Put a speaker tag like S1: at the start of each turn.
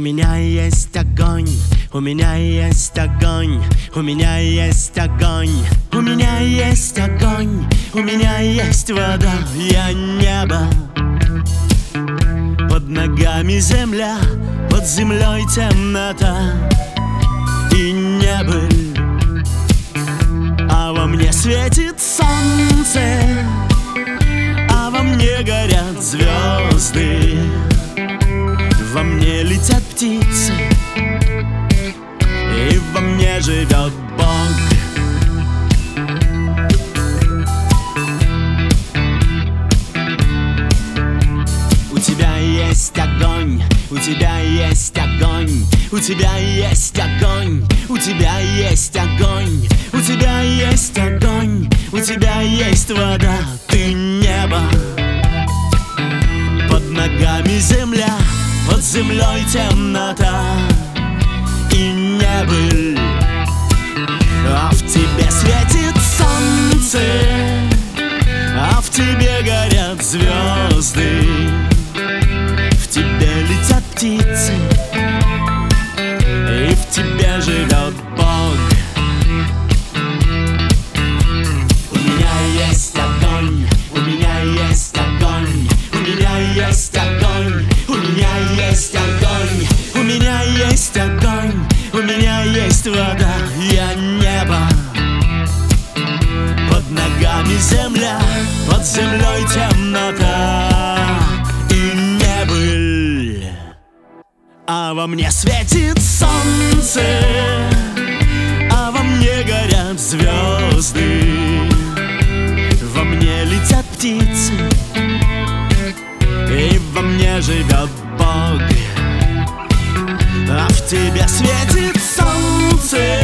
S1: меня есть огонь, у меня есть огонь, у меня есть огонь, у меня есть огонь, у меня есть вода, я небо. Под ногами земля, под землей темнота. И небыль, а во мне светит летят птицы. И во мне живет Бог. У тебя есть огонь, у тебя есть огонь, у тебя есть огонь, у тебя есть огонь, у тебя есть огонь, у тебя есть вода, ты небо. Под ногами земля землей темнота и небыль А в тебе светит солнце А в тебе горят звезды. В тебе летят птицы есть огонь, у меня есть вода, я небо. Под ногами земля, под землей темнота и небыль. А во мне светит солнце, а во мне горят звезды, во мне летят птицы. И во мне живет Бог тебе светит солнце.